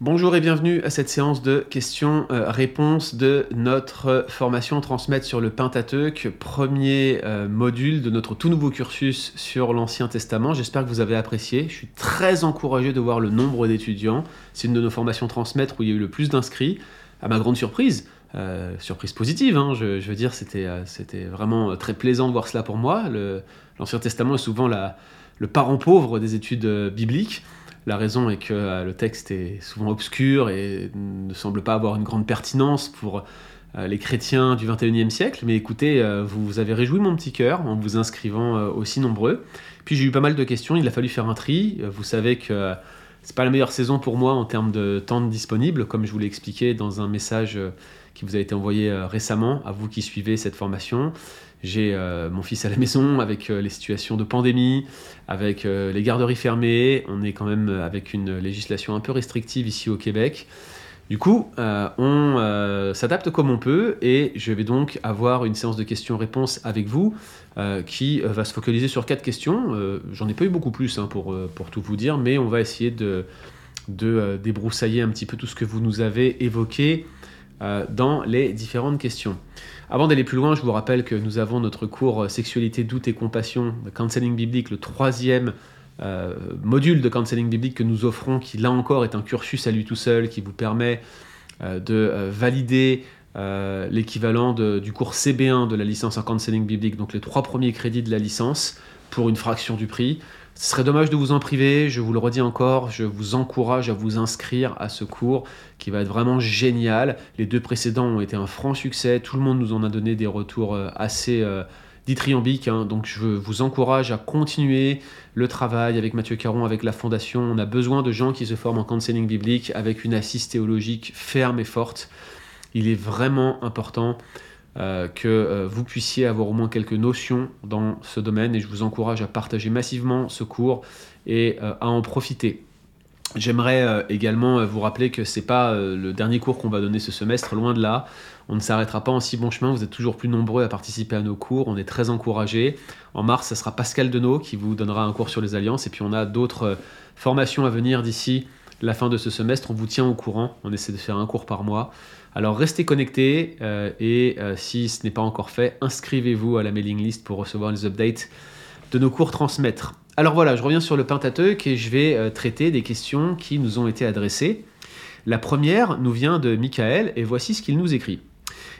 Bonjour et bienvenue à cette séance de questions-réponses de notre formation Transmettre sur le Pentateuque, premier euh, module de notre tout nouveau cursus sur l'Ancien Testament. J'espère que vous avez apprécié. Je suis très encouragé de voir le nombre d'étudiants. C'est une de nos formations Transmettre où il y a eu le plus d'inscrits. À ma grande surprise, euh, surprise positive, hein, je, veux dire, c'était euh, c'était vraiment très plaisant de voir cela pour moi. L'Ancien Testament est souvent le parent pauvre des études bibliques. La raison est que euh, le texte est souvent obscur et ne semble pas avoir une grande pertinence pour euh, les chrétiens du 21e siècle. Mais écoutez, euh, vous avez réjoui mon petit cœur en vous inscrivant aussi nombreux. Puis j'ai eu pas mal de questions, il a fallu faire un tri. Vous savez que c'est pas la meilleure saison pour moi en termes de temps disponible, comme je vous l'ai expliqué dans un message qui vous a été envoyé récemment à vous qui suivez cette formation. J'ai euh, mon fils à la maison avec euh, les situations de pandémie, avec euh, les garderies fermées. On est quand même avec une législation un peu restrictive ici au Québec. Du coup, on s'adapte comme on peut et je vais donc avoir une séance de questions-réponses avec vous qui va se focaliser sur quatre questions. J'en ai pas eu beaucoup plus hein, pour, pour tout vous dire, mais on va essayer de, de débroussailler un petit peu tout ce que vous nous avez évoqué dans les différentes questions. Avant d'aller plus loin, je vous rappelle que nous avons notre cours euh, Sexualité, doute et compassion de Counseling biblique, le troisième euh, module de Counseling biblique que nous offrons, qui là encore est un cursus à lui tout seul, qui vous permet euh, de valider l'équivalent du cours CB1 de la licence en Counseling biblique, donc les trois premiers crédits de la licence, pour une fraction du prix. Ce serait dommage de vous en priver, je vous le redis encore, je vous encourage à vous inscrire à ce cours qui va être vraiment génial. Les deux précédents ont été un franc succès, tout le monde nous en a donné des retours euh, assez euh, hein. donc je vous encourage à continuer le travail avec Mathieu Caron, avec la Fondation. On a besoin de gens qui se forment en counseling biblique avec une assise théologique ferme et forte. Il est vraiment important euh, que euh, vous puissiez avoir au moins quelques notions dans ce domaine et je vous encourage à partager massivement ce cours et euh, à en profiter. J'aimerais également vous rappeler que c'est pas le dernier cours qu'on va donner ce semestre, loin de là. On ne s'arrêtera pas en si bon chemin, vous êtes toujours plus nombreux à participer à nos cours, on est très encouragés. En mars, ça sera Pascal Denot qui vous donnera un cours sur les alliances, et puis on a d'autres formations à venir d'ici la fin de ce semestre, on vous tient au courant, on essaie de faire un cours par mois. Alors restez connectés euh, et euh, si ce n'est pas encore fait, inscrivez-vous à la mailing list pour recevoir les updates de nos cours transmettre. Alors voilà, je reviens sur le Pentateuque et je vais euh, traiter des questions qui nous ont été adressées. La première nous vient de Michael et voici ce qu'il nous écrit.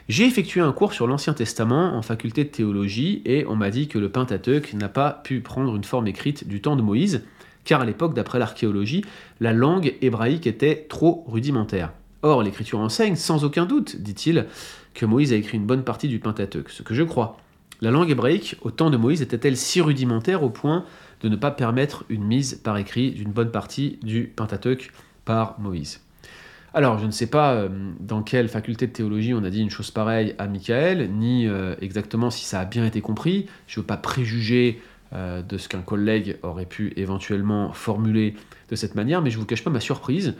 J'ai effectué un cours sur l'Ancien Testament en faculté de théologie et on m'a dit que le Pentateuque n'a pas pu prendre une forme écrite du temps de Moïse, car à l'époque, d'après l'archéologie, la langue hébraïque était trop rudimentaire. Or, l'Écriture enseigne, sans aucun doute, dit-il, que Moïse a écrit une bonne partie du Pentateuque, ce que je crois. La langue hébraïque, au temps de Moïse, était-elle si rudimentaire au point de ne pas permettre une mise par écrit d'une bonne partie du Pentateuque par Moïse? Alors, je ne sais pas euh, dans quelle faculté de théologie on a dit une chose pareille à Michael, ni euh, exactement si ça a bien été compris. Je ne veux pas préjuger euh, de ce qu'un collègue aurait pu éventuellement formuler de cette manière, mais je ne vous cache pas ma surprise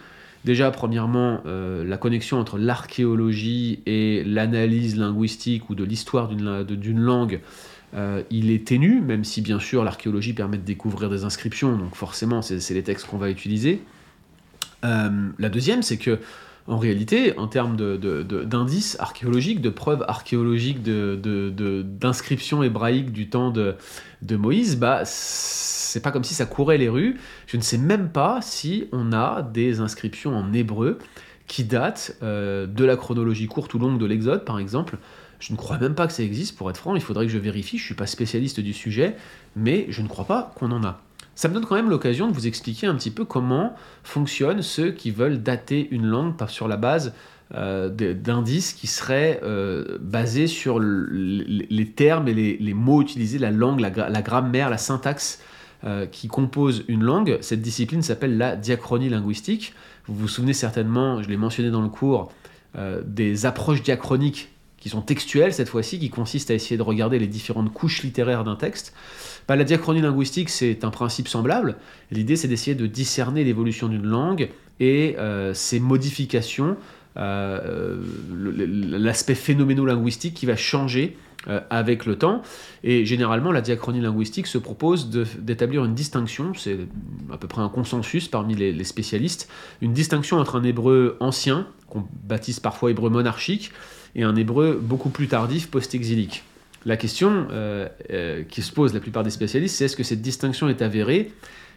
Déjà, premièrement, euh, la connexion entre l'archéologie et l'analyse linguistique ou de l'histoire d'une langue, euh, il est ténu, même si bien sûr l'archéologie permet de découvrir des inscriptions, donc forcément c'est les textes qu'on va utiliser. La deuxième, c'est que en réalité, en termes d'indices archéologiques, de preuves archéologiques d'inscriptions hébraïques du temps de, Moïse, bah, c'est pas comme si ça courait les rues. Je ne sais même pas si on a des inscriptions en hébreu qui datent euh, de la chronologie courte ou longue de l'Exode, par exemple. Je ne crois même pas que ça existe, pour être franc, il faudrait que je vérifie, je ne suis pas spécialiste du sujet, mais je ne crois pas qu'on en a. Ça me donne quand même l'occasion de vous expliquer un petit peu comment fonctionnent ceux qui veulent dater une langue sur la base euh, d'indices qui seraient euh, basés sur les termes et les, mots utilisés, la langue, la grammaire, la syntaxe euh, qui compose une langue. Cette discipline s'appelle la diachronie linguistique. Vous vous souvenez certainement, je l'ai mentionné dans le cours, des approches diachroniques qui sont textuelles cette fois-ci, qui consistent à essayer de regarder les différentes couches littéraires d'un texte. Bah, la diachronie linguistique, c'est un principe semblable. L'idée, c'est d'essayer de discerner l'évolution d'une langue et euh, ses modifications, l'aspect phénoméno-linguistique qui va changer euh, avec le temps. Et généralement, la diachronie linguistique se propose d'établir une distinction, c'est à peu près un consensus parmi les, spécialistes, une distinction entre un hébreu ancien, qu'on baptise parfois hébreu monarchique, et un hébreu beaucoup plus tardif, post-exilique. La question euh, euh, qui se pose la plupart des spécialistes, c'est est-ce que cette distinction est avérée?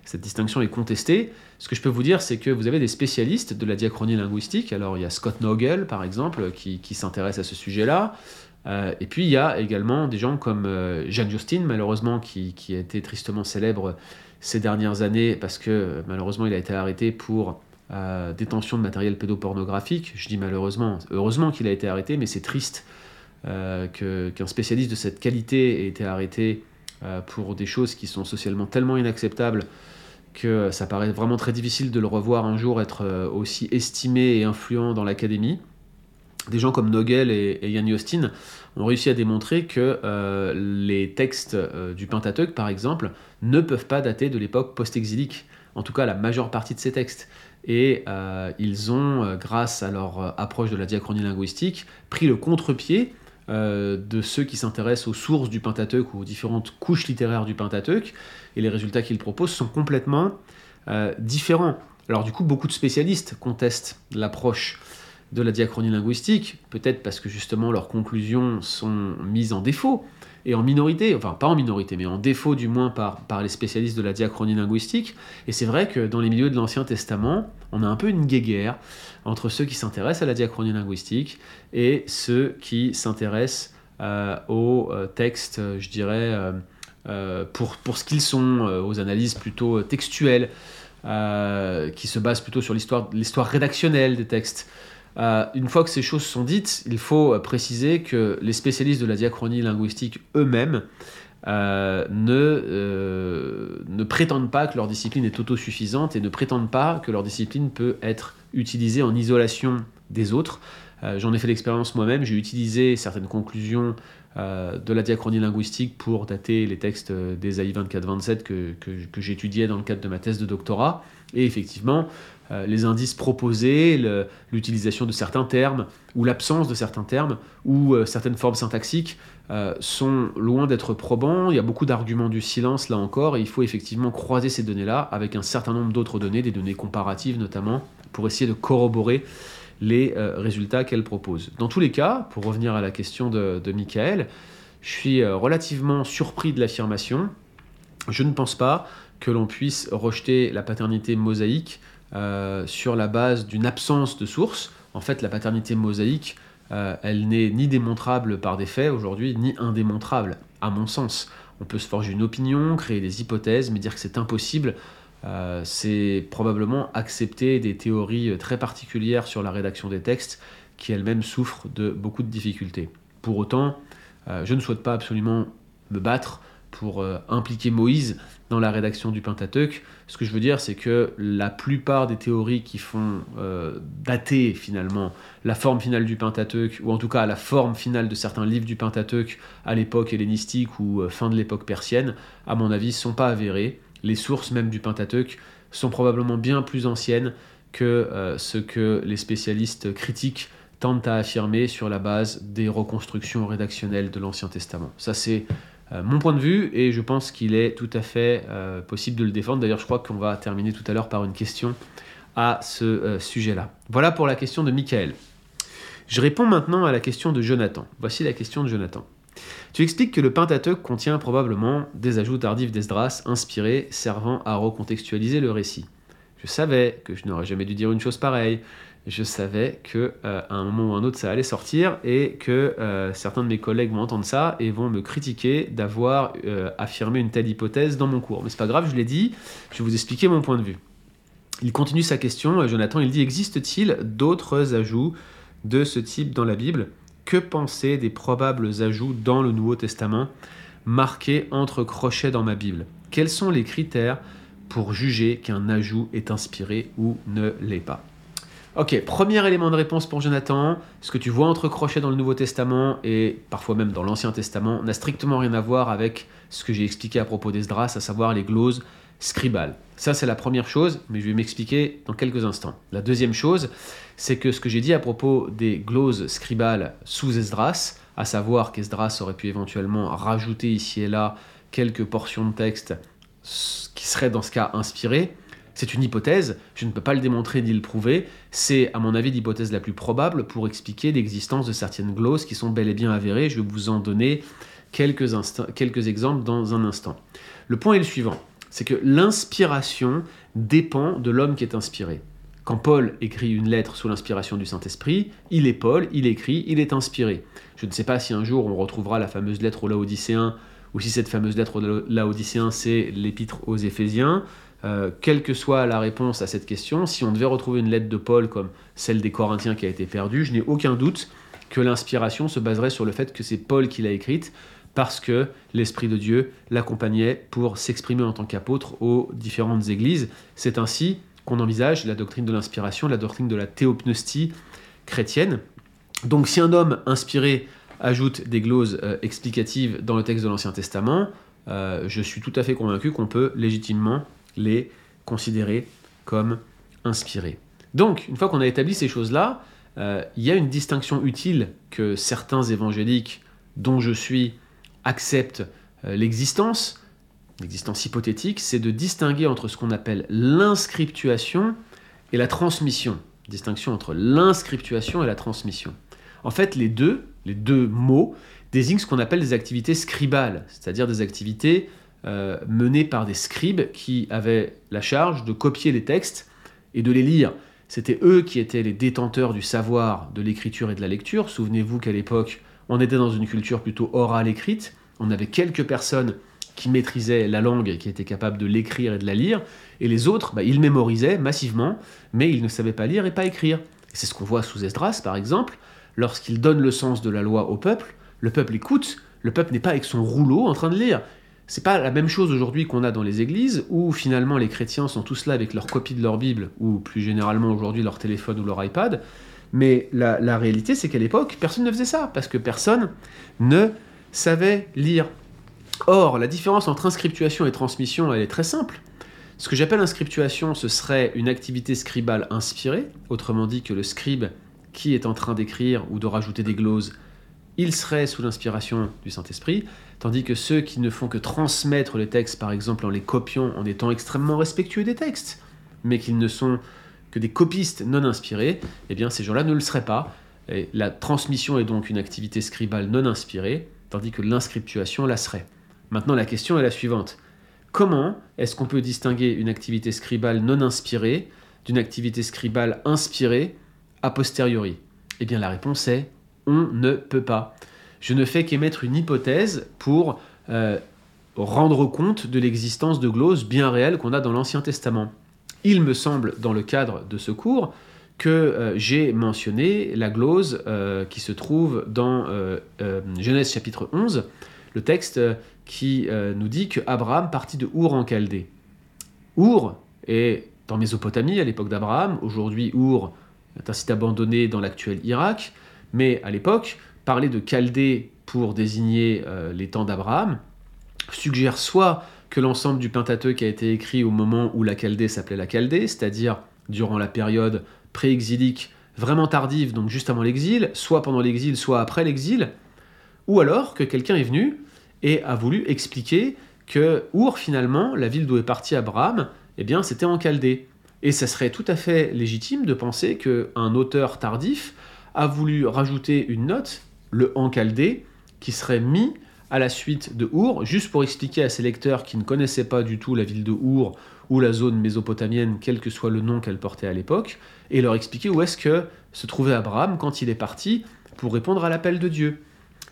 Cette distinction est contestée. Ce que je peux vous dire, c'est que vous avez des spécialistes de la diachronie linguistique. Alors, il y a Scott Nogel, par exemple, qui, s'intéresse à ce sujet-là. Euh, et puis il y a également des gens comme euh, Jean Justin, malheureusement, qui, a été tristement célèbre ces dernières années parce que malheureusement il a été arrêté pour euh, détention de matériel pédopornographique. Je dis malheureusement, heureusement qu'il a été arrêté, mais c'est triste qu'un spécialiste de cette qualité ait été arrêté pour des choses qui sont socialement tellement inacceptables que ça paraît vraiment très difficile de le revoir un jour être aussi estimé et influent dans l'académie des gens comme Nogel et, Yann Yostin ont réussi à démontrer que euh, les textes euh, du Pentateuque, par exemple, ne peuvent pas dater de l'époque post-exilique, en tout cas la majeure partie de ces textes. Et euh, ils ont, grâce à leur approche de la diachronie linguistique, pris le contre-pied de ceux qui s'intéressent aux sources du Pentateuque ou aux différentes couches littéraires du Pentateuque, et les résultats qu'ils proposent sont complètement différents. Alors du coup, beaucoup de spécialistes contestent l'approche de la diachronie linguistique, peut-être parce que justement leurs conclusions sont mises en défaut, et en minorité, enfin pas en minorité, mais en défaut du moins par, par les spécialistes de la diachronie linguistique. Et c'est vrai que dans les milieux de l'Ancien Testament, on a un peu une guéguerre entre ceux qui s'intéressent à la diachronie linguistique et ceux qui s'intéressent euh, aux euh, textes, je dirais, euh, pour, pour ce qu'ils sont, aux analyses plutôt textuelles, qui se basent plutôt sur l'histoire rédactionnelle des textes. Euh, une fois que ces choses sont dites, il faut euh, préciser que les spécialistes de la diachronie linguistique eux-mêmes euh, ne, ne prétendent pas que leur discipline est autosuffisante et ne prétendent pas que leur discipline peut être utilisée en isolation des autres. J'en ai fait l'expérience moi-même, j'ai utilisé certaines conclusions de la diachronie linguistique pour dater les textes d'Esaïe 24-27 que, que, que j'étudiais dans le cadre de ma thèse de doctorat. Et effectivement, les indices proposés, l'utilisation de certains termes, ou l'absence de certains termes, ou euh, certaines formes syntaxiques euh, sont loin d'être probants. Il y a beaucoup d'arguments du silence là encore, et il faut effectivement croiser ces données-là avec un certain nombre d'autres données, des données comparatives notamment, pour essayer de corroborer les résultats qu'elle propose. Dans tous les cas, pour revenir à la question de, de Michael, je suis relativement surpris de l'affirmation. Je ne pense pas que l'on puisse rejeter la paternité mosaïque euh, sur la base d'une absence de source. En fait, la paternité mosaïque, euh, elle n'est ni démontrable par des faits aujourd'hui, ni indémontrable, à mon sens. On peut se forger une opinion, créer des hypothèses, mais dire que c'est impossible, euh, c'est probablement accepter des théories très particulières sur la rédaction des textes qui elles-mêmes souffrent de beaucoup de difficultés. Pour autant, je ne souhaite pas absolument me battre pour impliquer Moïse dans la rédaction du Pentateuque. Ce que je veux dire, c'est que la plupart des théories qui font euh, dater finalement la forme finale du Pentateuque, ou en tout cas la forme finale de certains livres du Pentateuque à l'époque hellénistique ou euh, fin de l'époque persienne, à mon avis, ne sont pas avérées. Les sources même du Pentateuque sont probablement bien plus anciennes que euh, ce que les spécialistes critiques tentent à affirmer sur la base des reconstructions rédactionnelles de l'Ancien Testament. Ça, c'est euh, mon point de vue et je pense qu'il est tout à fait euh, possible de le défendre. D'ailleurs, je crois qu'on va terminer tout à l'heure par une question à ce euh, sujet-là. Voilà pour la question de Michael. Je réponds maintenant à la question de Jonathan. Voici la question de Jonathan. Tu expliques que le Pentateuque contient probablement des ajouts tardifs d'Esdras inspirés servant à recontextualiser le récit. Je savais que je n'aurais jamais dû dire une chose pareille je savais que euh, à un moment ou un autre ça allait sortir et que euh, certains de mes collègues vont entendre ça et vont me critiquer d'avoir euh, affirmé une telle hypothèse dans mon cours. Mais c'est pas grave, je l'ai dit, je vais vous expliquer mon point de vue. Il continue sa question, Jonathan, il dit existe-t-il d'autres ajouts de ce type dans la Bible? Que penser des probables ajouts dans le Nouveau Testament marqués entre crochets dans ma Bible? Quels sont les critères pour juger qu'un ajout est inspiré ou ne l'est pas? Ok, premier élément de réponse pour Jonathan. Ce que tu vois entre crochets dans le Nouveau Testament et parfois même dans l'Ancien Testament n'a strictement rien à voir avec ce que j'ai expliqué à propos d'Esdras, à savoir les gloses scribales. Ça, c'est la première chose, mais je vais m'expliquer dans quelques instants. La deuxième chose, c'est que ce que j'ai dit à propos des gloses scribales sous Esdras à savoir qu'Esdras aurait pu éventuellement rajouter ici et là quelques portions de texte qui seraient dans ce cas inspirées. C'est une hypothèse, je ne peux pas le démontrer ni le prouver, c'est à mon avis l'hypothèse la plus probable pour expliquer l'existence de certaines glosses qui sont bel et bien avérées. Je vais vous en donner quelques, quelques exemples dans un instant. Le point est le suivant, c'est que l'inspiration dépend de l'homme qui est inspiré. Quand Paul écrit une lettre sous l'inspiration du Saint-Esprit, il est Paul, il écrit, il est inspiré. Je ne sais pas si un jour on retrouvera la fameuse lettre aux Laodicéens, ou si cette fameuse lettre aux Laodicéens, c'est l'épître aux Éphésiens. Euh, quelle que soit la réponse à cette question, si on devait retrouver une lettre de Paul comme celle des Corinthiens qui a été perdue, je n'ai aucun doute que l'inspiration se baserait sur le fait que c'est Paul qui l'a écrite, parce que l'Esprit de Dieu l'accompagnait pour s'exprimer en tant qu'apôtre aux différentes églises. C'est ainsi qu'on envisage la doctrine de l'inspiration, la doctrine de la théopneustie chrétienne. Donc si un homme inspiré ajoute des gloses euh, explicatives dans le texte de l'Ancien Testament, euh, je suis tout à fait convaincu qu'on peut légitimement les considérer comme inspirés. Donc, une fois qu'on a établi ces choses-là, euh, il y a une distinction utile que certains évangéliques, dont je suis, acceptent l'existence, l'existence hypothétique, c'est de distinguer entre ce qu'on appelle l'inscriptuation et la transmission. Distinction entre l'inscriptuation et la transmission. En fait, les deux, les deux mots désignent ce qu'on appelle des activités scribales, c'est-à-dire des activités euh, menées par des scribes qui avaient la charge de copier les textes et de les lire. C'était eux qui étaient les détenteurs du savoir de l'écriture et de la lecture. Souvenez-vous qu'à l'époque, on était dans une culture plutôt orale écrite. On avait quelques personnes qui maîtrisaient la langue et qui étaient capables de l'écrire et de la lire, et les autres, bah, ils mémorisaient massivement, mais ils ne savaient pas lire et pas écrire. C'est ce qu'on voit sous Esdras, par exemple, lorsqu'il donne le sens de la loi au peuple, le peuple écoute, le peuple n'est pas avec son rouleau en train de lire. C'est pas la même chose aujourd'hui qu'on a dans les églises, où finalement les chrétiens sont tous là avec leur copie de leur Bible, ou plus généralement aujourd'hui leur téléphone ou leur iPad, mais la, la réalité c'est qu'à l'époque, personne ne faisait ça, parce que personne ne savait lire. Or, la différence entre inscriptuation et transmission, elle est très simple. Ce que j'appelle inscriptuation, ce serait une activité scribale inspirée, autrement dit que le scribe qui est en train d'écrire ou de rajouter des gloses, il serait sous l'inspiration du Saint-Esprit, tandis que ceux qui ne font que transmettre les textes, par exemple en les copiant, en étant extrêmement respectueux des textes, mais qu'ils ne sont que des copistes non inspirés, eh bien ces gens-là ne le seraient pas. La transmission est donc une activité scribale non inspirée, tandis que l'inscriptuation la serait. Maintenant, la question est la suivante. Comment est-ce qu'on peut distinguer une activité scribale non inspirée d'une activité scribale inspirée a posteriori? Eh bien, la réponse est on ne peut pas. Je ne fais qu'émettre une hypothèse pour euh, rendre compte de l'existence de gloses bien réelles qu'on a dans l'Ancien Testament. Il me semble, dans le cadre de ce cours, que euh, j'ai mentionné la glose euh, qui se trouve dans Genèse chapitre 11, le texte qui nous dit que Abraham partit de Our en Chaldée. Our est en Mésopotamie à l'époque d'Abraham. Aujourd'hui, Our est un site abandonné dans l'actuel Irak. Mais à l'époque, parler de Chaldée pour désigner euh, les temps d'Abraham suggère soit que l'ensemble du Pentateuque a été écrit au moment où la Chaldée s'appelait la Chaldée, c'est-à-dire durant la période pré-exilique vraiment tardive, donc juste avant l'exil, soit pendant l'exil, soit après l'exil, ou alors que quelqu'un est venu et a voulu expliquer que Our, finalement, la ville d'où est parti Abraham, eh bien, c'était en Chaldée. Et ça serait tout à fait légitime de penser qu'un auteur tardif a voulu rajouter une note, le en Chaldée, qui serait mis à la suite de Our, juste pour expliquer à ses lecteurs qui ne connaissaient pas du tout la ville de Our ou la zone mésopotamienne, quel que soit le nom qu'elle portait à l'époque, et leur expliquer où est-ce que se trouvait Abraham quand il est parti pour répondre à l'appel de Dieu.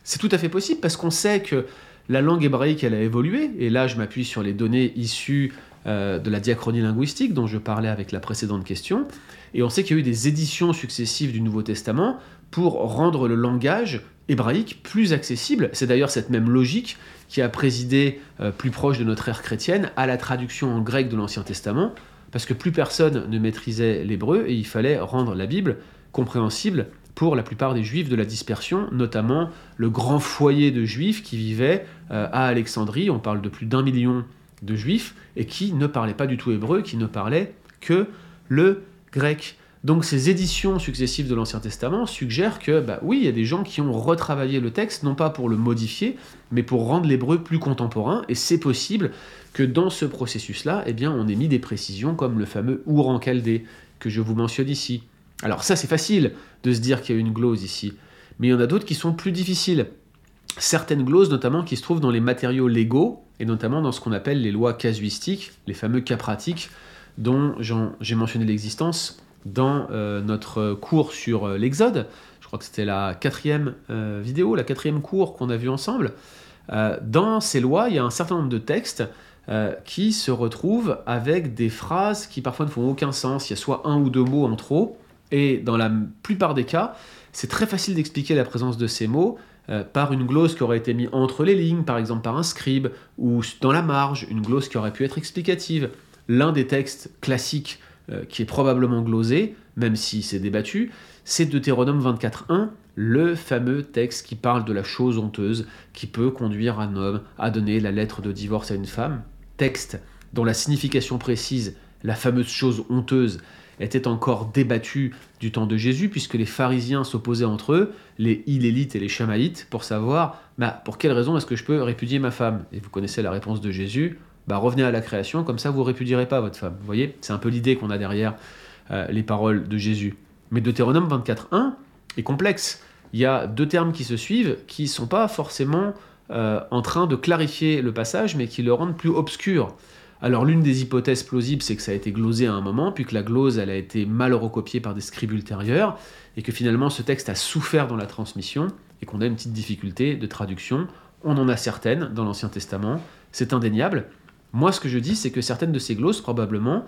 C'est tout à fait possible parce qu'on sait que la langue hébraïque, elle a évolué, et là je m'appuie sur les données issues euh, de la diachronie linguistique dont je parlais avec la précédente question, et on sait qu'il y a eu des éditions successives du Nouveau Testament pour rendre le langage hébraïque plus accessible. C'est d'ailleurs cette même logique qui a présidé, euh, plus proche de notre ère chrétienne, à la traduction en grec de l'Ancien Testament, parce que plus personne ne maîtrisait l'hébreu, et il fallait rendre la Bible compréhensible pour la plupart des juifs de la dispersion, notamment le grand foyer de juifs qui vivaient euh, à Alexandrie, on parle de plus d'un million de juifs, et qui ne parlaient pas du tout hébreu, qui ne parlaient que le grec. Donc ces éditions successives de l'Ancien Testament suggèrent que, bah oui, il y a des gens qui ont retravaillé le texte, non pas pour le modifier, mais pour rendre l'hébreu plus contemporain, et c'est possible que dans ce processus-là, eh bien, on ait mis des précisions comme le fameux Our en que je vous mentionne ici. Alors ça, c'est facile de se dire qu'il y a une glose ici, mais il y en a d'autres qui sont plus difficiles. Certaines gloses, notamment, qui se trouvent dans les matériaux légaux, et notamment dans ce qu'on appelle les lois casuistiques, les fameux cas pratiques, dont j'ai mentionné l'existence dans euh, notre cours sur euh, l'Exode. Je crois que c'était la quatrième euh, vidéo, la quatrième cours qu'on a vu ensemble. dans ces lois, il y a un certain nombre de textes qui se retrouvent avec des phrases qui parfois ne font aucun sens. Il y a soit un ou deux mots en trop, et dans la plupart des cas, c'est très facile d'expliquer la présence de ces mots par une glose qui aurait été mise entre les lignes, par exemple par un scribe, ou dans la marge, une glose qui aurait pu être explicative. L'un des textes classiques euh, qui est probablement glosé, même si c'est débattu, c'est Deutéronome 24.1, le fameux texte qui parle de la chose honteuse qui peut conduire un homme à donner la lettre de divorce à une femme. Texte dont la signification précise, la fameuse chose honteuse, était encore débattue du temps de Jésus, puisque les pharisiens s'opposaient entre eux, les Hilélites et les Chamaïtes, pour savoir bah, pour quelle raison est-ce que je peux répudier ma femme? Et vous connaissez la réponse de Jésus, bah, revenez à la création, comme ça vous répudierez pas votre femme. Vous voyez, c'est un peu l'idée qu'on a derrière euh, les paroles de Jésus. Mais Deutéronome 24.1 est complexe. Il y a deux termes qui se suivent qui ne sont pas forcément euh, en train de clarifier le passage, mais qui le rendent plus obscur. Alors l'une des hypothèses plausibles, c'est que ça a été glosé à un moment, puis que la glose, elle a été mal recopiée par des scribes ultérieurs, et que finalement ce texte a souffert dans la transmission, et qu'on a une petite difficulté de traduction. On en a certaines dans l'Ancien Testament, c'est indéniable, moi, ce que je dis, c'est que certaines de ces glosses, probablement,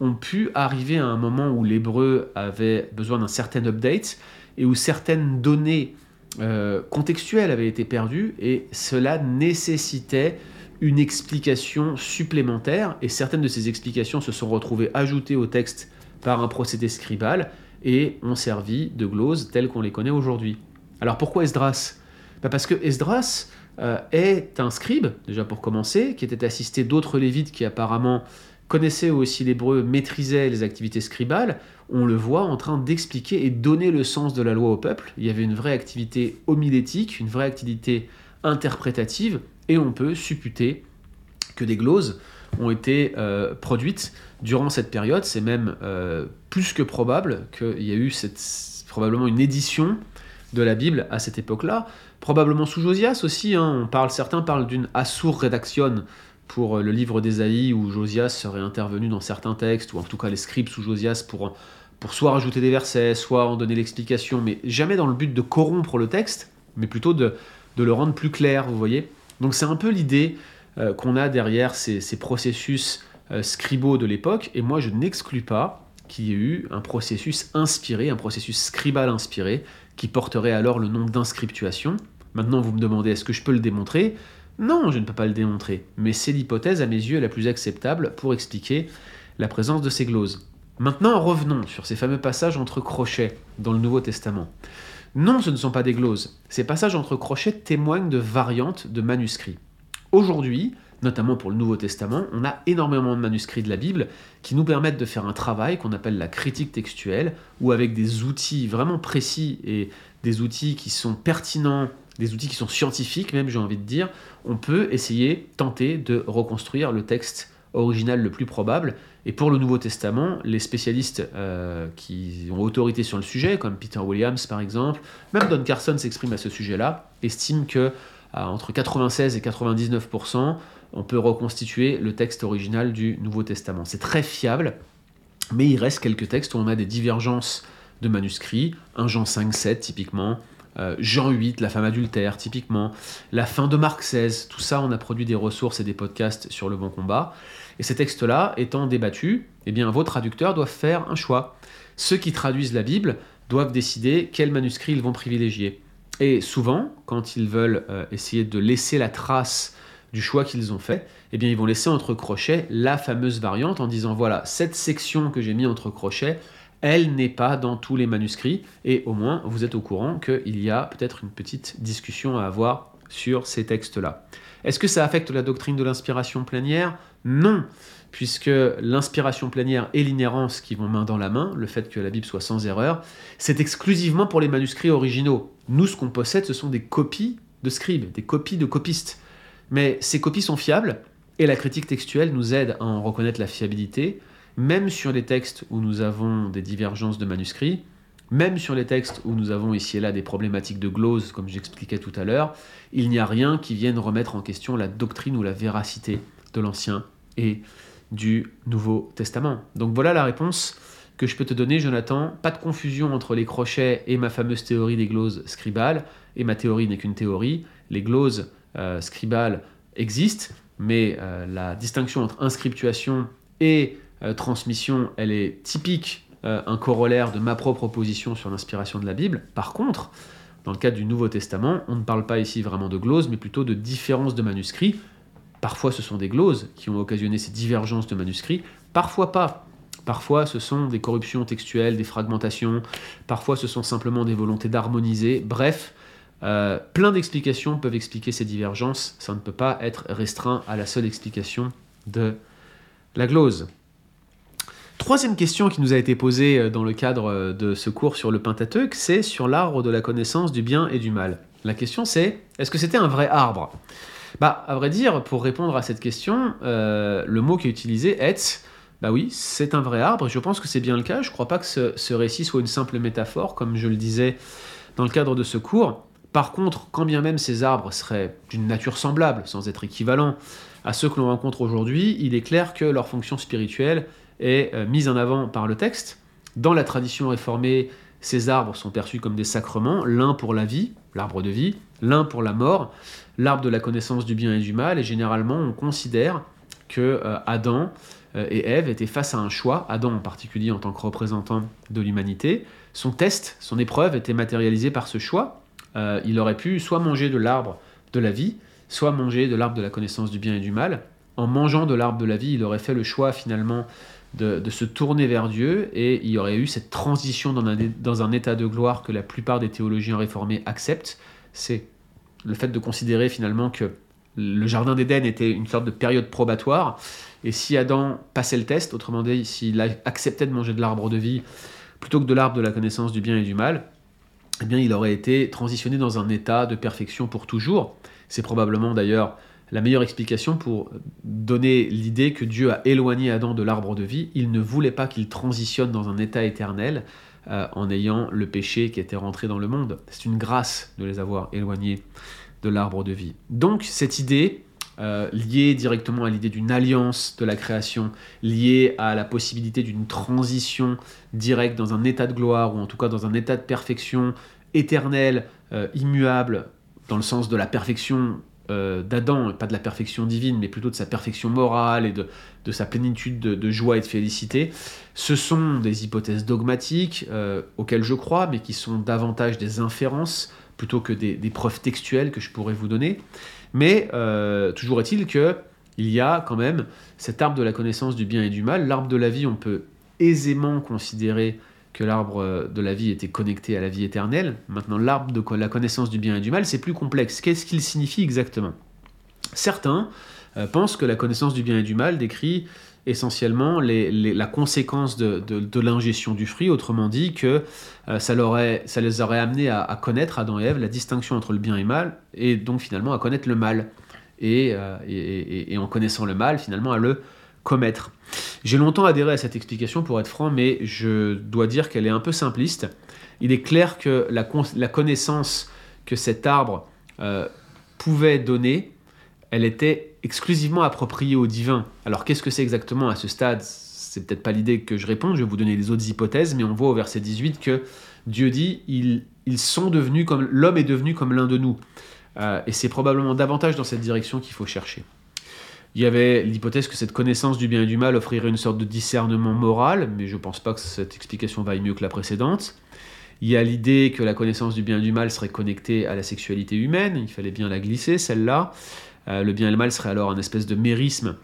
ont pu arriver à un moment où l'hébreu avait besoin d'un certain update et où certaines données euh, contextuelles avaient été perdues et cela nécessitait une explication supplémentaire et certaines de ces explications se sont retrouvées ajoutées au texte par un procédé scribal et ont servi de glosses telles qu'on les connaît aujourd'hui. Alors pourquoi Esdras? Bah, Parce que Esdras, euh, est un scribe, déjà pour commencer, qui était assisté d'autres lévites qui apparemment connaissaient aussi l'hébreu, maîtrisaient les activités scribales. On le voit en train d'expliquer et donner le sens de la loi au peuple. Il y avait une vraie activité homilétique, une vraie activité interprétative, et on peut supputer que des gloses ont été euh, produites durant cette période. C'est même euh, plus que probable qu'il y a eu probablement une édition de la Bible à cette époque-là probablement sous Josias aussi. Hein. On parle, certains parlent d'une Assur Redaction pour euh, le livre d'Ésaïe où Josias serait intervenu dans certains textes, ou en tout cas les scribes sous Josias pour, pour soit rajouter des versets, soit en donner l'explication, mais jamais dans le but de corrompre le texte, mais plutôt de, le rendre plus clair, vous voyez. Donc c'est un peu l'idée euh, qu'on a derrière ces, processus euh, scribaux de l'époque, et moi je n'exclus pas qu'il y ait eu un processus inspiré, un processus scribal inspiré, qui porterait alors le nom d'inscriptuation. Maintenant, vous me demandez, est-ce que je peux le démontrer? Non, je ne peux pas le démontrer, mais c'est l'hypothèse à mes yeux la plus acceptable pour expliquer la présence de ces gloses. Maintenant, revenons sur ces fameux passages entre crochets dans le Nouveau Testament. Non, ce ne sont pas des gloses. Ces passages entre crochets témoignent de variantes de manuscrits. Aujourd'hui, notamment pour le Nouveau Testament, on a énormément de manuscrits de la Bible qui nous permettent de faire un travail qu'on appelle la critique textuelle, où avec des outils vraiment précis et des outils qui sont pertinents, des outils qui sont scientifiques même, j'ai envie de dire, on peut essayer, tenter de reconstruire le texte original le plus probable. Et pour le Nouveau Testament, les spécialistes euh, qui ont autorité sur le sujet, comme Peter Williams par exemple, même Don Carson s'exprime à ce sujet-là, estiment que entre 96 et 99%, on peut reconstituer le texte original du Nouveau Testament. C'est très fiable, mais il reste quelques textes où on a des divergences de manuscrits, un Jean 5, 7 typiquement, Jean 8, la femme adultère typiquement, la fin de Marc 16, tout ça on a produit des ressources et des podcasts sur le bon combat. Et ces textes-là étant débattus, eh bien vos traducteurs doivent faire un choix. Ceux qui traduisent la Bible doivent décider quel manuscrit ils vont privilégier. Et souvent, quand ils veulent euh, essayer de laisser la trace du choix qu'ils ont fait, eh bien ils vont laisser entre crochets la fameuse variante en disant voilà, cette section que j'ai mis entre crochets, elle n'est pas dans tous les manuscrits, et au moins vous êtes au courant qu'il y a peut-être une petite discussion à avoir sur ces textes-là. Est-ce que ça affecte la doctrine de l'inspiration plénière? Non, puisque l'inspiration plénière et l'inhérence qui vont main dans la main, le fait que la Bible soit sans erreur, c'est exclusivement pour les manuscrits originaux. Nous, ce qu'on possède, ce sont des copies de scribes, des copies de copistes. Mais ces copies sont fiables, et la critique textuelle nous aide à en reconnaître la fiabilité, même sur les textes où nous avons des divergences de manuscrits, même sur les textes où nous avons ici et là des problématiques de glose, comme j'expliquais tout à l'heure, il n'y a rien qui vienne remettre en question la doctrine ou la véracité de l'Ancien et du Nouveau Testament. Donc voilà la réponse que je peux te donner, Jonathan. Pas de confusion entre les crochets et ma fameuse théorie des gloses scribales. Et ma théorie n'est qu'une théorie. Les gloses euh, scribales existent, mais euh, la distinction entre inscriptuation et euh, transmission, elle est typique, un corollaire de ma propre position sur l'inspiration de la Bible. Par contre, dans le cadre du Nouveau Testament, on ne parle pas ici vraiment de gloses, mais plutôt de différences de manuscrits. Parfois, ce sont des gloses qui ont occasionné ces divergences de manuscrits, parfois pas. Parfois, ce sont des corruptions textuelles, des fragmentations, parfois, ce sont simplement des volontés d'harmoniser. Bref, euh, plein d'explications peuvent expliquer ces divergences. Ça ne peut pas être restreint à la seule explication de la glose. Troisième question qui nous a été posée euh, dans le cadre euh, de ce cours sur le Pentateuque, c'est sur l'arbre de la connaissance du bien et du mal. La question c'est, est-ce que c'était un vrai arbre? Bah, à vrai dire, pour répondre à cette question, le mot qui est utilisé est bah oui, c'est un vrai arbre, je pense que c'est bien le cas. Je crois pas que ce, ce, récit soit une simple métaphore, comme je le disais dans le cadre de ce cours. Par contre, quand bien même ces arbres seraient d'une nature semblable, sans être équivalents à ceux que l'on rencontre aujourd'hui, il est clair que leur fonction spirituelle est euh, mise en avant par le texte. Dans la tradition réformée, ces arbres sont perçus comme des sacrements, l'un pour la vie, l'arbre de vie, l'un pour la mort, l'arbre de la connaissance du bien et du mal, et généralement on considère que euh, Adam euh, et Ève étaient face à un choix, Adam en particulier en tant que représentant de l'humanité. Son test, son épreuve était matérialisée par ce choix, il aurait pu soit manger de l'arbre de la vie, soit manger de l'arbre de la connaissance du bien et du mal. En mangeant de l'arbre de la vie, il aurait fait le choix finalement de, se tourner vers Dieu et il y aurait eu cette transition dans un, dans un état de gloire que la plupart des théologiens réformés acceptent. C'est le fait de considérer finalement que le jardin d'Éden était une sorte de période probatoire. Et si Adam passait le test, autrement dit, s'il acceptait de manger de l'arbre de vie plutôt que de l'arbre de la connaissance du bien et du mal, eh bien, il aurait été transitionné dans un état de perfection pour toujours. C'est probablement d'ailleurs la meilleure explication pour donner l'idée que Dieu a éloigné Adam de l'arbre de vie. Il ne voulait pas qu'il transitionne dans un état éternel euh, en ayant le péché qui était rentré dans le monde. C'est une grâce de les avoir éloignés de l'arbre de vie. Donc cette idée, euh, liée directement à l'idée d'une alliance de la création, liée à la possibilité d'une transition directe dans un état de gloire, ou en tout cas dans un état de perfection éternelle, euh, immuable, dans le sens de la perfection euh, d'Adam, pas de la perfection divine, mais plutôt de sa perfection morale et de, sa plénitude de, joie et de félicité, ce sont des hypothèses dogmatiques auxquelles je crois, mais qui sont davantage des inférences plutôt que des, des preuves textuelles que je pourrais vous donner. Mais euh, toujours est-il que il y a quand même cet arbre de la connaissance du bien et du mal. L'arbre de la vie, on peut aisément considérer que l'arbre de la vie était connecté à la vie éternelle. Maintenant, l'arbre de la connaissance du bien et du mal, c'est plus complexe. Qu'est-ce qu'il signifie exactement? Certains euh, pensent que la connaissance du bien et du mal décrit essentiellement la conséquence de, l'ingestion du fruit, autrement dit que euh, ça, ça, les aurait amenés à, connaître, Adam et Ève, la distinction entre le bien et le mal, et donc finalement à connaître le mal, euh, et, et, en connaissant le mal, finalement à le commettre. J'ai longtemps adhéré à cette explication pour être franc, mais je dois dire qu'elle est un peu simpliste. Il est clair que la, connaissance que cet arbre euh, pouvait donner, elle était exclusivement approprié au divin. Alors qu'est-ce que c'est exactement à ce stade? C'est peut-être pas l'idée que je réponds, je vais vous donner les autres hypothèses, mais on voit au verset 18 que Dieu dit ils, ils sont devenus comme l'homme est devenu comme l'un de nous. Euh, et c'est probablement davantage dans cette direction qu'il faut chercher. Il y avait l'hypothèse que cette connaissance du bien et du mal offrirait une sorte de discernement moral, mais je ne pense pas que cette explication vaille mieux que la précédente. Il y a l'idée que la connaissance du bien et du mal serait connectée à la sexualité humaine, il fallait bien la glisser, celle-là. Euh, le bien et le mal serait alors un espèce de mérisme.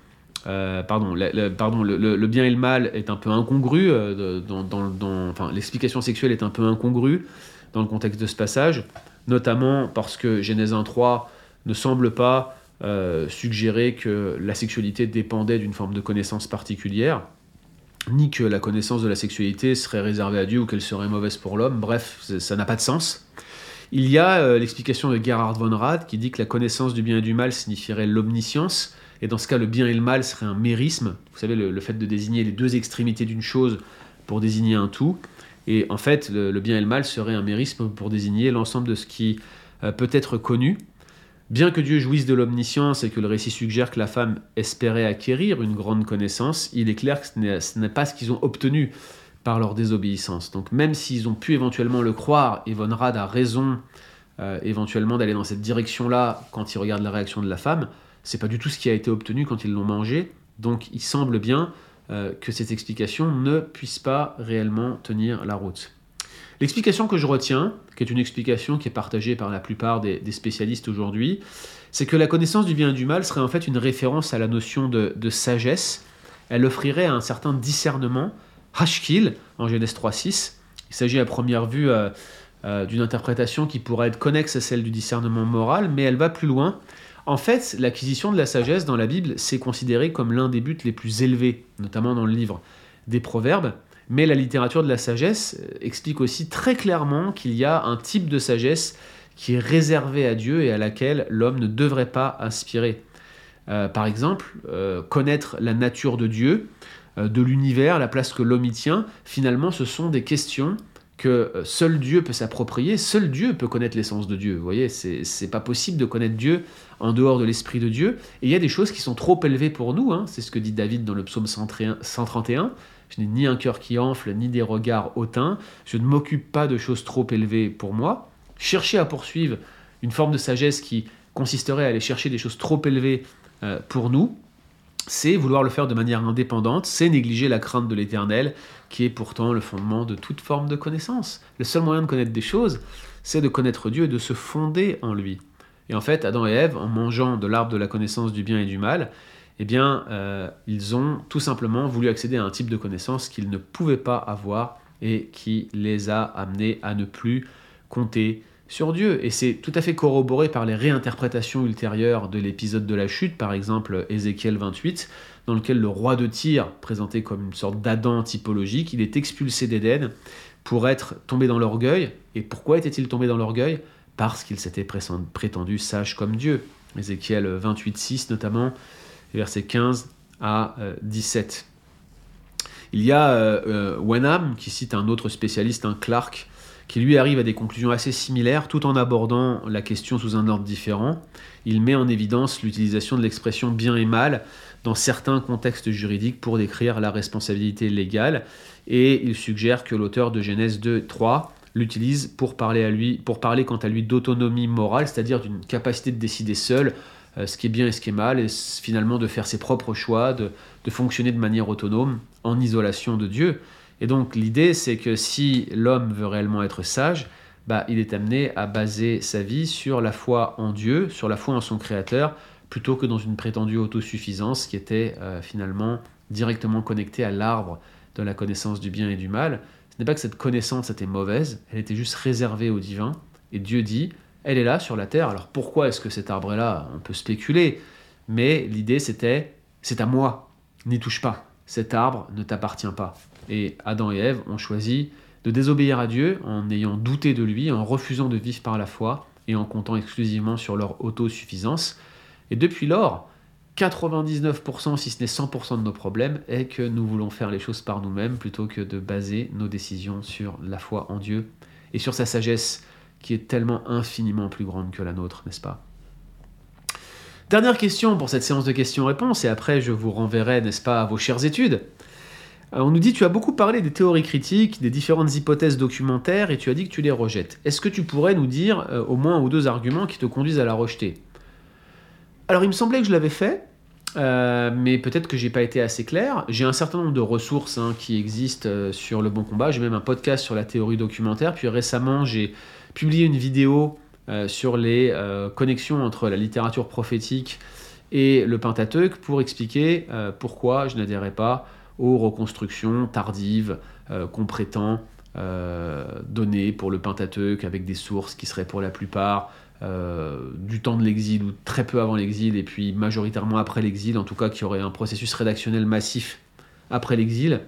Euh, pardon, le, pardon le, bien et le mal est un peu incongru, euh, dans, l'explication sexuelle est un peu incongrue dans le contexte de ce passage, notamment parce que Genèse 1.3 ne semble pas suggérer que la sexualité dépendait d'une forme de connaissance particulière, ni que la connaissance de la sexualité serait réservée à Dieu ou qu'elle serait mauvaise pour l'homme. Bref, ça n'a pas de sens. Il y a l'explication de Gerhard von Rad qui dit que la connaissance du bien et du mal signifierait l'omniscience, et dans ce cas, le bien et le mal serait un mérisme. Vous savez, le, fait de désigner les deux extrémités d'une chose pour désigner un tout. Et en fait, le, bien et le mal serait un mérisme pour désigner l'ensemble de ce qui euh, peut être connu. Bien que Dieu jouisse de l'omniscience et que le récit suggère que la femme espérait acquérir une grande connaissance, il est clair que ce n'est pas ce qu'ils ont obtenu par leur désobéissance. Donc même s'ils ont pu éventuellement le croire, et Von Rad a raison euh, éventuellement d'aller dans cette direction-là quand il regarde la réaction de la femme, c'est pas du tout ce qui a été obtenu quand ils l'ont mangé. Donc il semble bien euh, que cette explication ne puisse pas réellement tenir la route. L'explication que je retiens, qui est une explication qui est partagée par la plupart des, spécialistes aujourd'hui, c'est que la connaissance du bien et du mal serait en fait une référence à la notion de, sagesse. Elle offrirait un certain discernement, hashkil, en Genèse 3.6. Il s'agit à première vue euh, euh, d'une interprétation qui pourrait être connexe à celle du discernement moral, mais elle va plus loin. En fait, l'acquisition de la sagesse dans la Bible, c'est considéré comme l'un des buts les plus élevés, notamment dans le livre des Proverbes. Mais la littérature de la sagesse euh, explique aussi très clairement qu'il y a un type de sagesse qui est réservé à Dieu et à laquelle l'homme ne devrait pas aspirer. Euh, par exemple, euh, connaître la nature de Dieu, de l'univers, la place que l'homme y tient, finalement, ce sont des questions que seul Dieu peut s'approprier, seul Dieu peut connaître l'essence de Dieu. Vous voyez, c'est pas possible de connaître Dieu en dehors de l'esprit de Dieu. Et il y a des choses qui sont trop élevées pour nous, hein. c'est ce que dit David dans le psaume 131. Je n'ai ni un cœur qui enfle, ni des regards hautains. Je ne m'occupe pas de choses trop élevées pour moi. Chercher à poursuivre une forme de sagesse qui consisterait à aller chercher des choses trop élevées euh, pour nous, c'est vouloir le faire de manière indépendante, c'est négliger la crainte de l'éternel, qui est pourtant le fondement de toute forme de connaissance. Le seul moyen de connaître des choses, c'est de connaître Dieu et de se fonder en lui. Et en fait, Adam et Ève, en mangeant de l'arbre de la connaissance du bien et du mal, eh bien, euh, ils ont tout simplement voulu accéder à un type de connaissance qu'ils ne pouvaient pas avoir et qui les a amenés à ne plus compter sur Dieu. Et c'est tout à fait corroboré par les réinterprétations ultérieures de l'épisode de la chute, par exemple Ézéchiel 28, dans lequel le roi de Tyr, présenté comme une sorte d'Adam typologique, il est expulsé d'Éden pour être tombé dans l'orgueil. Et pourquoi était-il tombé dans l'orgueil? Parce qu'il s'était prétendu sage comme Dieu. Ézéchiel 28, 6 notamment, versets 15 à 17. Euh, il y a euh, euh, Wenham qui cite un autre spécialiste, un Clark, qui lui arrive à des conclusions assez similaires tout en abordant la question sous un ordre différent. Il met en évidence l'utilisation de l'expression bien et mal dans certains contextes juridiques pour décrire la responsabilité légale et il suggère que l'auteur de Genèse 2 3 l'utilise pour parler à lui pour parler quant à lui d'autonomie morale, c'est-à-dire d'une capacité de décider seul ce qui est bien et ce qui est mal, et finalement de faire ses propres choix, de fonctionner de manière autonome, en isolation de Dieu. Et donc l'idée, c'est que si l'homme veut réellement être sage, bah, il est amené à baser sa vie sur la foi en Dieu, sur la foi en son Créateur, plutôt que dans une prétendue autosuffisance qui était euh, finalement directement connectée à l'arbre de la connaissance du bien et du mal. Ce n'est pas que cette connaissance était mauvaise, elle était juste réservée au divin. Et Dieu dit, elle est là sur la terre, alors pourquoi est-ce que cet arbre est là On peut spéculer, mais l'idée c'était, c'est à moi, n'y touche pas, cet arbre ne t'appartient pas. Et Adam et Ève ont choisi de désobéir à Dieu en ayant douté de lui, en refusant de vivre par la foi et en comptant exclusivement sur leur autosuffisance. Et depuis lors, 99%, si ce n'est 100% de nos problèmes, est que nous voulons faire les choses par nous-mêmes plutôt que de baser nos décisions sur la foi en Dieu et sur sa sagesse qui est tellement infiniment plus grande que la nôtre, n'est-ce pas? Dernière question pour cette séance de questions-réponses, et après je vous renverrai, n'est-ce pas, à vos chères études. Euh, on nous dit tu as beaucoup parlé des théories critiques, des différentes hypothèses documentaires et tu as dit que tu les rejettes. Est-ce que tu pourrais nous dire euh, au moins ou deux arguments qui te conduisent à la rejeter? Alors il me semblait que je l'avais fait, euh, mais peut-être que j'ai pas été assez clair. J'ai un certain nombre de ressources hein, qui existent sur le bon combat. J'ai même un podcast sur la théorie documentaire. Puis récemment j'ai publié une vidéo sur les connexions entre la littérature prophétique et le Pentateuque pour expliquer pourquoi je n'adhérais pas aux reconstructions tardives euh, qu'on prétend euh, donner pour le Pentateuque avec des sources qui seraient pour la plupart du temps de l'exil ou très peu avant l'exil, et puis majoritairement après l'exil, en tout cas qui aurait un processus rédactionnel massif après l'exil.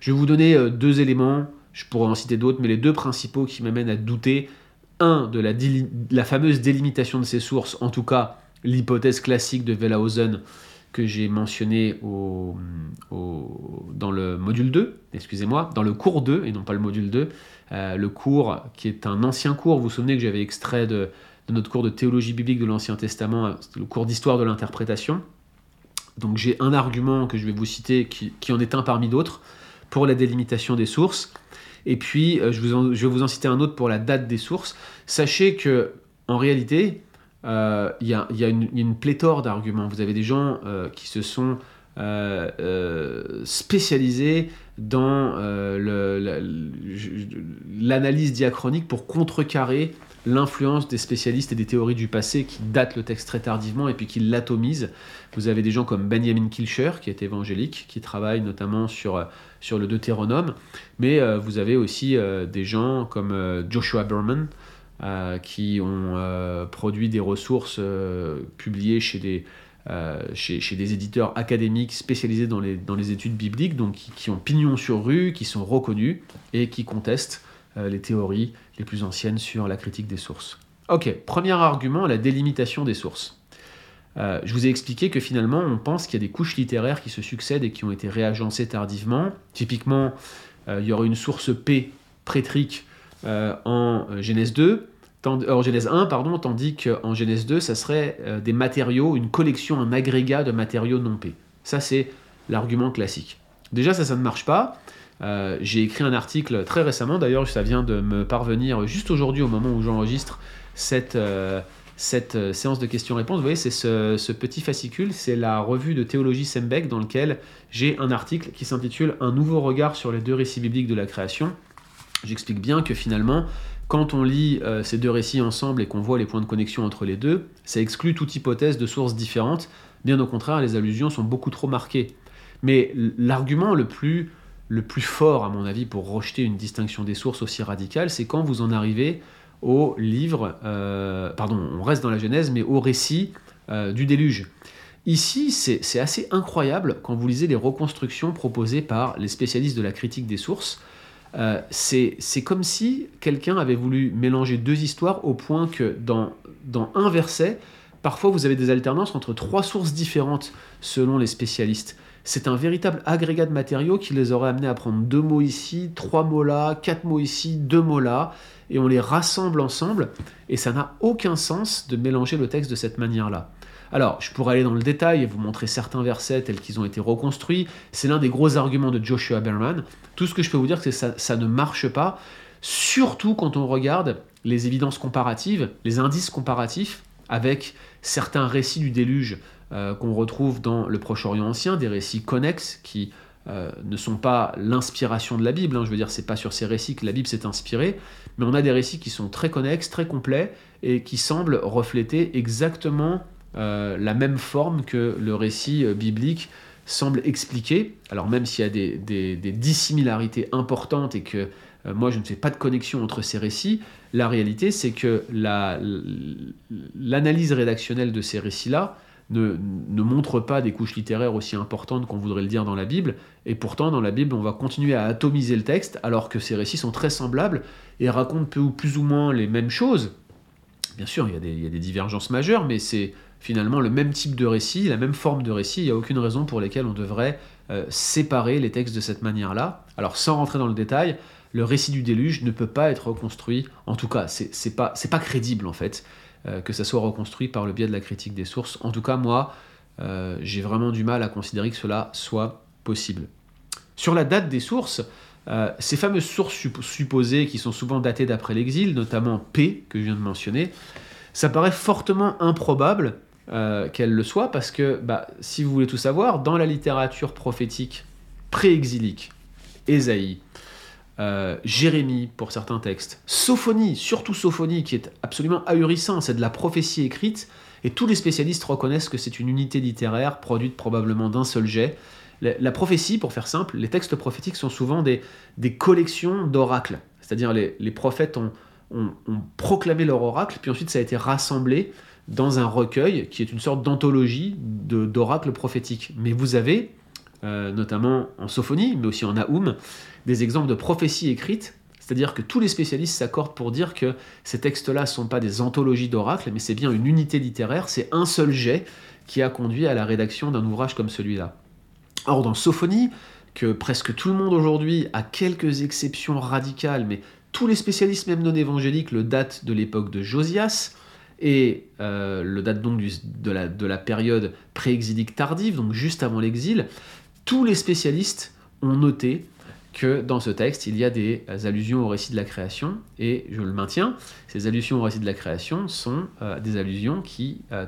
Je vais vous donner deux éléments, je pourrais en citer d'autres, mais les deux principaux qui m'amènent à douter, un, de la, fameuse délimitation de ces sources, en tout cas l'hypothèse classique de Wellhausen, que j'ai mentionné au, dans le module 2, excusez-moi, dans le cours 2 et non pas le module 2, euh, le cours qui est un ancien cours, vous vous souvenez que j'avais extrait de, notre cours de théologie biblique de l'Ancien Testament, le cours d'histoire de l'interprétation. Donc j'ai un argument que je vais vous citer qui, en est un parmi d'autres pour la délimitation des sources. Et puis euh, je, je vais vous en citer un autre pour la date des sources. Sachez que en réalité, euh, il y, a, une, pléthore d'arguments. Vous avez des gens euh, qui se sont spécialisés dans l'analyse diachronique pour contrecarrer l'influence des spécialistes et des théories du passé qui datent le texte très tardivement et puis qui l'atomisent. Vous avez des gens comme Benjamin Kilcher, qui est évangélique, qui travaille notamment sur, sur le Deutéronome, mais vous avez aussi des gens comme Joshua Berman, euh, qui ont euh, produit des ressources euh, publiées chez des, chez, chez, des éditeurs académiques spécialisés dans les, dans les études bibliques, donc qui, ont pignon sur rue, qui sont reconnus et qui contestent les théories les plus anciennes sur la critique des sources. Ok, premier argument, la délimitation des sources. je vous ai expliqué que finalement, on pense qu'il y a des couches littéraires qui se succèdent et qui ont été réagencées tardivement. Typiquement, il y aurait une source P prétrique euh, en Genèse 2, en Genèse 1, pardon, tandis qu'en Genèse 2, ça serait euh, des matériaux, une collection, un agrégat de matériaux non P. Ça, c'est l'argument classique. Déjà, ça, ça ne marche pas. Euh, j'ai écrit un article très récemment, d'ailleurs, ça vient de me parvenir juste aujourd'hui au moment où j'enregistre cette, cette séance de questions-réponses. Vous voyez, c'est ce, ce, petit fascicule, c'est la revue de théologie Sembeck dans lequel j'ai un article qui s'intitule Un nouveau regard sur les deux récits bibliques de la création. J'explique bien que finalement, quand on lit euh, ces deux récits ensemble et qu'on voit les points de connexion entre les deux, ça exclut toute hypothèse de sources différentes. Bien au contraire, les allusions sont beaucoup trop marquées. Mais l'argument le plus, le plus fort, à mon avis, pour rejeter une distinction des sources aussi radicale, c'est quand vous en arrivez au livre, euh, pardon, on reste dans la Genèse, mais au récit euh, du déluge. Ici, c'est assez incroyable quand vous lisez les reconstructions proposées par les spécialistes de la critique des sources. Euh, c'est comme si quelqu'un avait voulu mélanger deux histoires au point que dans, dans un verset, parfois vous avez des alternances entre trois sources différentes selon les spécialistes. C'est un véritable agrégat de matériaux qui les aurait amenés à prendre deux mots ici, trois mots là, quatre mots ici, deux mots là, et on les rassemble ensemble, et ça n'a aucun sens de mélanger le texte de cette manière-là. Alors, je pourrais aller dans le détail et vous montrer certains versets tels qu'ils ont été reconstruits. C'est l'un des gros arguments de Joshua Berman. Tout ce que je peux vous dire, c'est que ça, ne marche pas, surtout quand on regarde les évidences comparatives, les indices comparatifs avec certains récits du déluge euh, qu'on retrouve dans le Proche-Orient ancien, des récits connexes qui euh, ne sont pas l'inspiration de la Bible. Hein. je veux dire, c'est pas sur ces récits que la Bible s'est inspirée, mais on a des récits qui sont très connexes, très complets et qui semblent refléter exactement la même forme que le récit euh, biblique semble expliquer. Alors même s'il y a des, dissimilarités importantes et que euh, moi je ne fais pas de connexion entre ces récits, la réalité c'est que l'analyse rédactionnelle de ces récits-là ne, montre pas des couches littéraires aussi importantes qu'on voudrait le dire dans la Bible, et pourtant dans la Bible on va continuer à atomiser le texte alors que ces récits sont très semblables et racontent peu plus ou moins les mêmes choses. Bien sûr, il y a des divergences majeures, mais c'est finalement le même type de récit, la même forme de récit. Il n'y a aucune raison pour laquelle on devrait euh, séparer les textes de cette manière-là. Alors sans rentrer dans le détail, le récit du déluge ne peut pas être reconstruit, en tout cas, c'est pas, pas crédible en fait, euh, que ça soit reconstruit par le biais de la critique des sources. En tout cas, moi, euh, j'ai vraiment du mal à considérer que cela soit possible. Sur la date des sources, ces fameuses sources supposées qui sont souvent datées d'après l'exil, notamment P, que je viens de mentionner, ça paraît fortement improbable euh, qu'elle le soit, parce que, bah, si vous voulez tout savoir, dans la littérature prophétique pré-exilique, Ésaïe, euh, Jérémie pour certains textes, Sophonie, surtout Sophonie, qui est absolument ahurissant, c'est de la prophétie écrite, et tous les spécialistes reconnaissent que c'est une unité littéraire produite probablement d'un seul jet. La, prophétie, pour faire simple, les textes prophétiques sont souvent des, des collections d'oracles, c'est-à-dire les, les prophètes ont ont, proclamé leur oracle, puis ensuite ça a été rassemblé dans un recueil qui est une sorte d'anthologie d'oracles prophétiques. Mais vous avez, euh, notamment en Sophonie, mais aussi en Naoum, des exemples de prophéties écrites c'est-à-dire que tous les spécialistes s'accordent pour dire que ces textes-là ne sont pas des anthologies d'oracles, mais c'est bien une unité littéraire, c'est un seul jet qui a conduit à la rédaction d'un ouvrage comme celui-là. Or, dans Sophonie, que presque tout le monde aujourd'hui, à quelques exceptions radicales, mais tous les spécialistes, même non évangéliques, le datent de l'époque de Josias, et euh, le date donc de, la, de la période pré-exilique tardive, donc juste avant l'exil, tous les spécialistes ont noté que dans ce texte, il y a des allusions au récit de la création, et je le maintiens, ces allusions au récit de la création sont euh, des allusions qui, euh,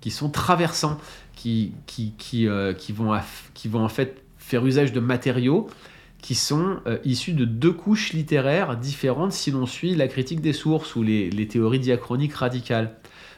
qui sont traversants, qui, qui, qui, euh, qui, vont qui vont en fait faire usage de matériaux qui sont issus de deux couches littéraires différentes si l'on suit la critique des sources ou les, les théories diachroniques radicales.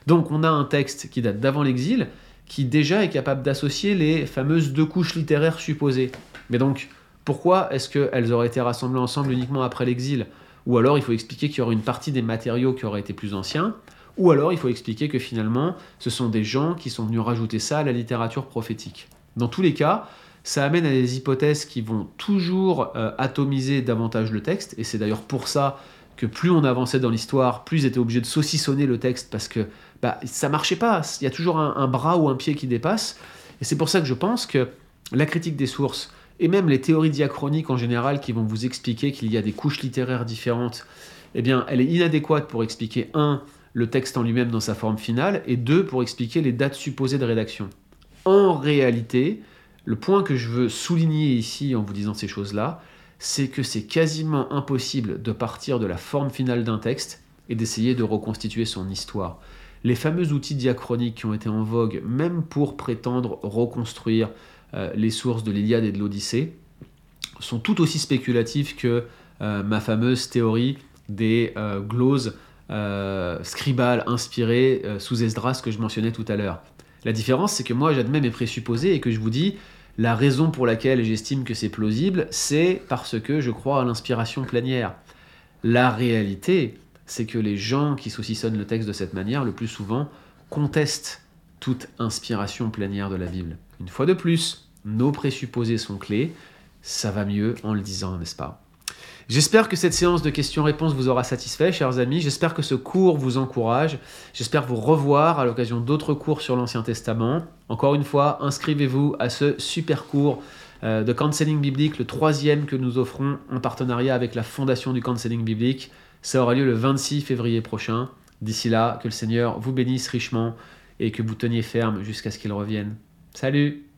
Donc on a un texte qui date d'avant l'exil, qui déjà est capable d'associer les fameuses deux couches littéraires supposées. Mais donc, pourquoi est-ce qu'elles auraient été rassemblées ensemble uniquement après l'exil? Ou alors il faut expliquer qu'il y aurait une partie des matériaux qui auraient été plus anciens Ou alors il faut expliquer que finalement ce sont des gens qui sont venus rajouter ça à la littérature prophétique. Dans tous les cas, ça amène à des hypothèses qui vont toujours euh, atomiser davantage le texte, et c'est d'ailleurs pour ça que plus on avançait dans l'histoire, plus ils étaient obligés de saucissonner le texte parce que bah, ça marchait pas. Il y a toujours un bras ou un pied qui dépasse. Et c'est pour ça que je pense que la critique des sources, et même les théories diachroniques en général qui vont vous expliquer qu'il y a des couches littéraires différentes, eh bien, elle est inadéquate pour expliquer, un, le texte en lui-même dans sa forme finale, et deux, pour expliquer les dates supposées de rédaction. En réalité, le point que je veux souligner ici en vous disant ces choses-là, c'est que c'est quasiment impossible de partir de la forme finale d'un texte et d'essayer de reconstituer son histoire. Les fameux outils diachroniques qui ont été en vogue, même pour prétendre reconstruire euh, les sources de l'Iliade et de l'Odyssée, sont tout aussi spéculatifs que euh, ma fameuse théorie des euh, gloses scribales inspirées sous Esdras que je mentionnais tout à l'heure. La différence, c'est que moi, j'admets mes présupposés et que je vous dis la raison pour laquelle j'estime que c'est plausible, c'est parce que je crois à l'inspiration plénière. La réalité, c'est que les gens qui saucissonnent le texte de cette manière, le plus souvent, contestent toute inspiration plénière de la Bible. Une fois de plus, nos présupposés sont clés, ça va mieux en le disant, n'est-ce pas? J'espère que cette séance de questions-réponses vous aura satisfait, chers amis. J'espère que ce cours vous encourage. J'espère vous revoir à l'occasion d'autres cours sur l'Ancien Testament. Encore une fois, inscrivez-vous à ce super cours euh, de counseling biblique, le troisième que nous offrons en partenariat avec la Fondation du counseling biblique. Ça aura lieu le 26 février prochain. D'ici là, que le Seigneur vous bénisse richement et que vous teniez ferme jusqu'à ce qu'il revienne. Salut